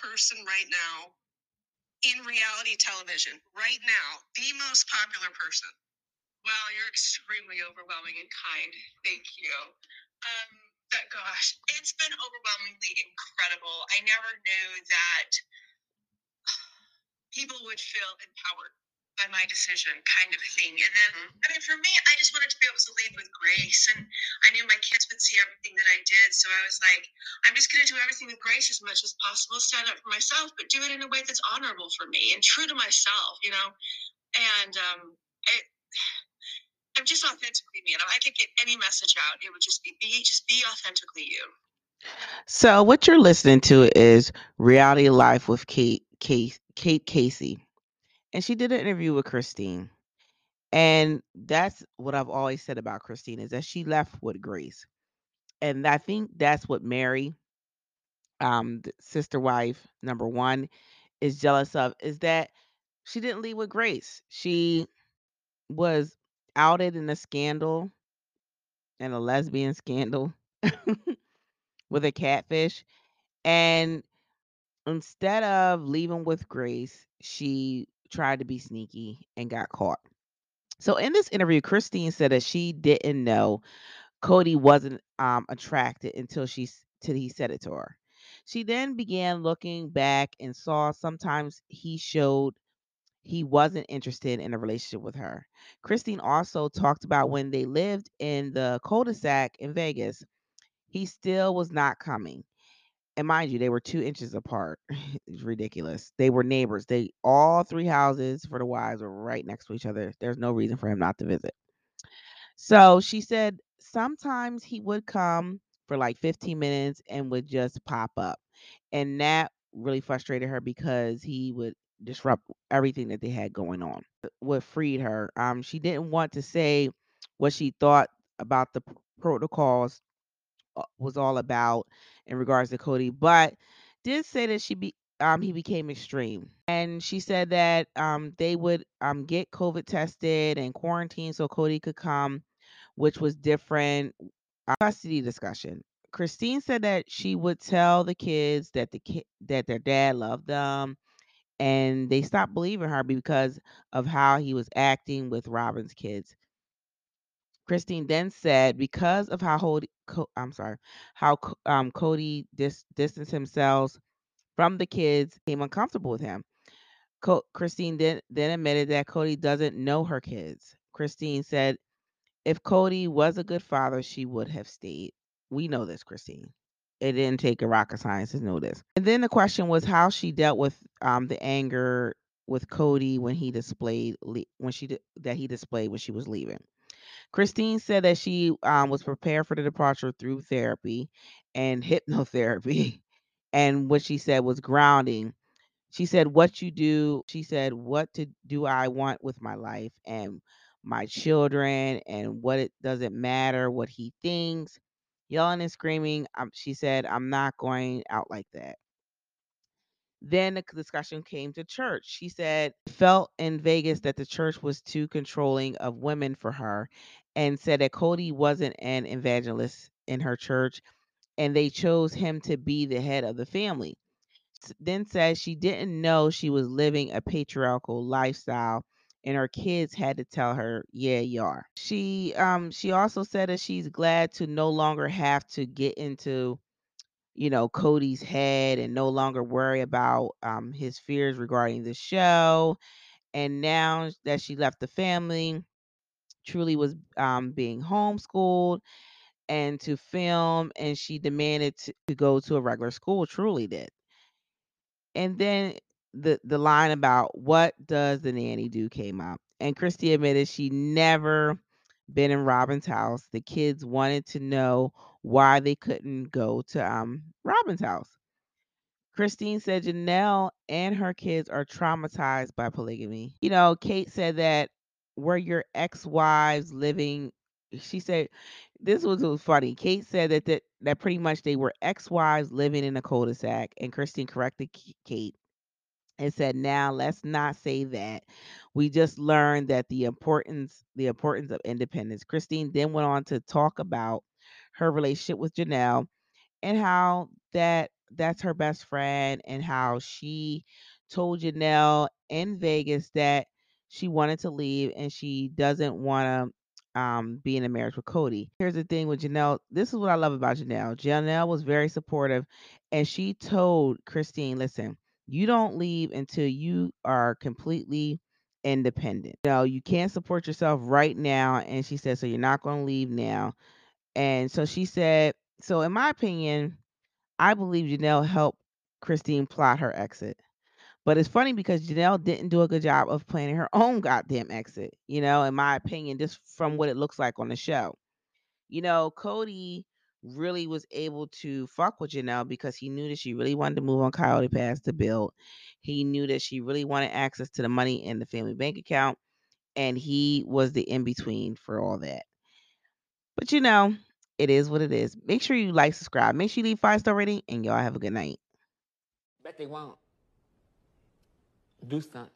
person right now in reality television, right now, the most popular person. Wow, you're extremely overwhelming and kind. Thank you. Um, but gosh, it's been overwhelmingly incredible. I never knew that people would feel empowered by my decision, kind of thing. And then, I mean, for me, I just wanted to be able to lead with grace. And I knew my kids would see everything that I did. So I was like, I'm just going to do everything with grace as much as possible, stand up for myself, but do it in a way that's honorable for me and true to myself, you know? And um, it, I'm just authentically me. And if I could get any message out, it would just be, be just be authentically you. So what you're listening to is Reality Life with Kate Kate Kate Casey. And she did an interview with Christine. And that's what I've always said about Christine is that she left with grace. And I think that's what Meri, um, sister wife number one, is jealous of, is that she didn't leave with grace. She was outed in a scandal and a lesbian scandal with a catfish. And instead of leaving with grace, she tried to be sneaky and got caught. So in this interview, Christine said that she didn't know Kody wasn't um, attracted until she till he said it to her. She then began looking back and saw sometimes he showed he wasn't interested in a relationship with her. Christine also talked about when they lived in the cul-de-sac in Vegas, he still was not coming and mind you, they were two inches apart. it's ridiculous. They were neighbors. They all three houses for the wives were right next to each other. There's no reason for him not to visit. So she said sometimes he would come for like 15 minutes and would just pop up. And that really frustrated her because he would disrupt everything that they had going on. What freed her, um, she didn't want to say what she thought about the protocols was all about in regards to Kody, but did say that she be um he became extreme. And she said that um they would um get COVID tested and quarantine so Kody could come, which was different uh, custody discussion. Christine said that she would tell the kids that the kid that their dad loved them and they stopped believing her because of how he was acting with Robyn's kids. Christine then said, because of how Kody, Co- I'm sorry, how um, Kody dis- distanced himself from the kids, became uncomfortable with him. Co- Christine then then admitted that Kody doesn't know her kids. Christine said, if Kody was a good father, she would have stayed. We know this, Christine. It didn't take a rocket science to know this. And then the question was how she dealt with um, the anger with Kody when he displayed when she that he displayed when she was leaving. Christine said that she um, was prepared for the departure through therapy and hypnotherapy. And what she said was grounding. She said, What you do, she said, What to do I want with my life and my children, and what it doesn't matter what he thinks. Yelling and screaming. Um, she said, I'm not going out like that. Then the discussion came to church. She said, felt in Vegas that the church was too controlling of women for her and said that Kody wasn't an evangelist in her church and they chose him to be the head of the family. Then said she didn't know she was living a patriarchal lifestyle and her kids had to tell her, "Yeah, you are." She um she also said that she's glad to no longer have to get into you know, Kody's head and no longer worry about um, his fears regarding the show. And now that she left the family, Truely was um, being homeschooled and to film, and she demanded to, to go to a regular school. Truely did. And then the the line about what does the nanny do came up, and Christy admitted she never been in Robyn's house. The kids wanted to know why they couldn't go to um Robyn's house. Christine said Janelle and her kids are traumatized by polygamy. You know, Kate said that were your ex-wives living she said this was, was funny. Kate said that, that that pretty much they were ex-wives living in a cul-de-sac and Christine corrected Kate and said now let's not say that. We just learned that the importance the importance of independence. Christine then went on to talk about her relationship with Janelle and how that that's her best friend and how she told Janelle in Vegas that she wanted to leave and she doesn't want to um, be in a marriage with Kody. Here's the thing with Janelle. This is what I love about Janelle. Janelle was very supportive and she told Christine, listen, you don't leave until you are completely independent. You know, you can't support yourself right now. And she said, so you're not going to leave now. And so she said, so in my opinion, I believe Janelle helped Christine plot her exit. But it's funny because Janelle didn't do a good job of planning her own goddamn exit, you know, in my opinion, just from what it looks like on the show. You know, Kody really was able to fuck with Janelle because he knew that she really wanted to move on Coyote Pass to build. He knew that she really wanted access to the money in the family bank account, and he was the in between for all that. But you know, it is what it is. Make sure you like, subscribe, make sure you leave five star rating, and y'all have a good night. Bet they won't. Do something.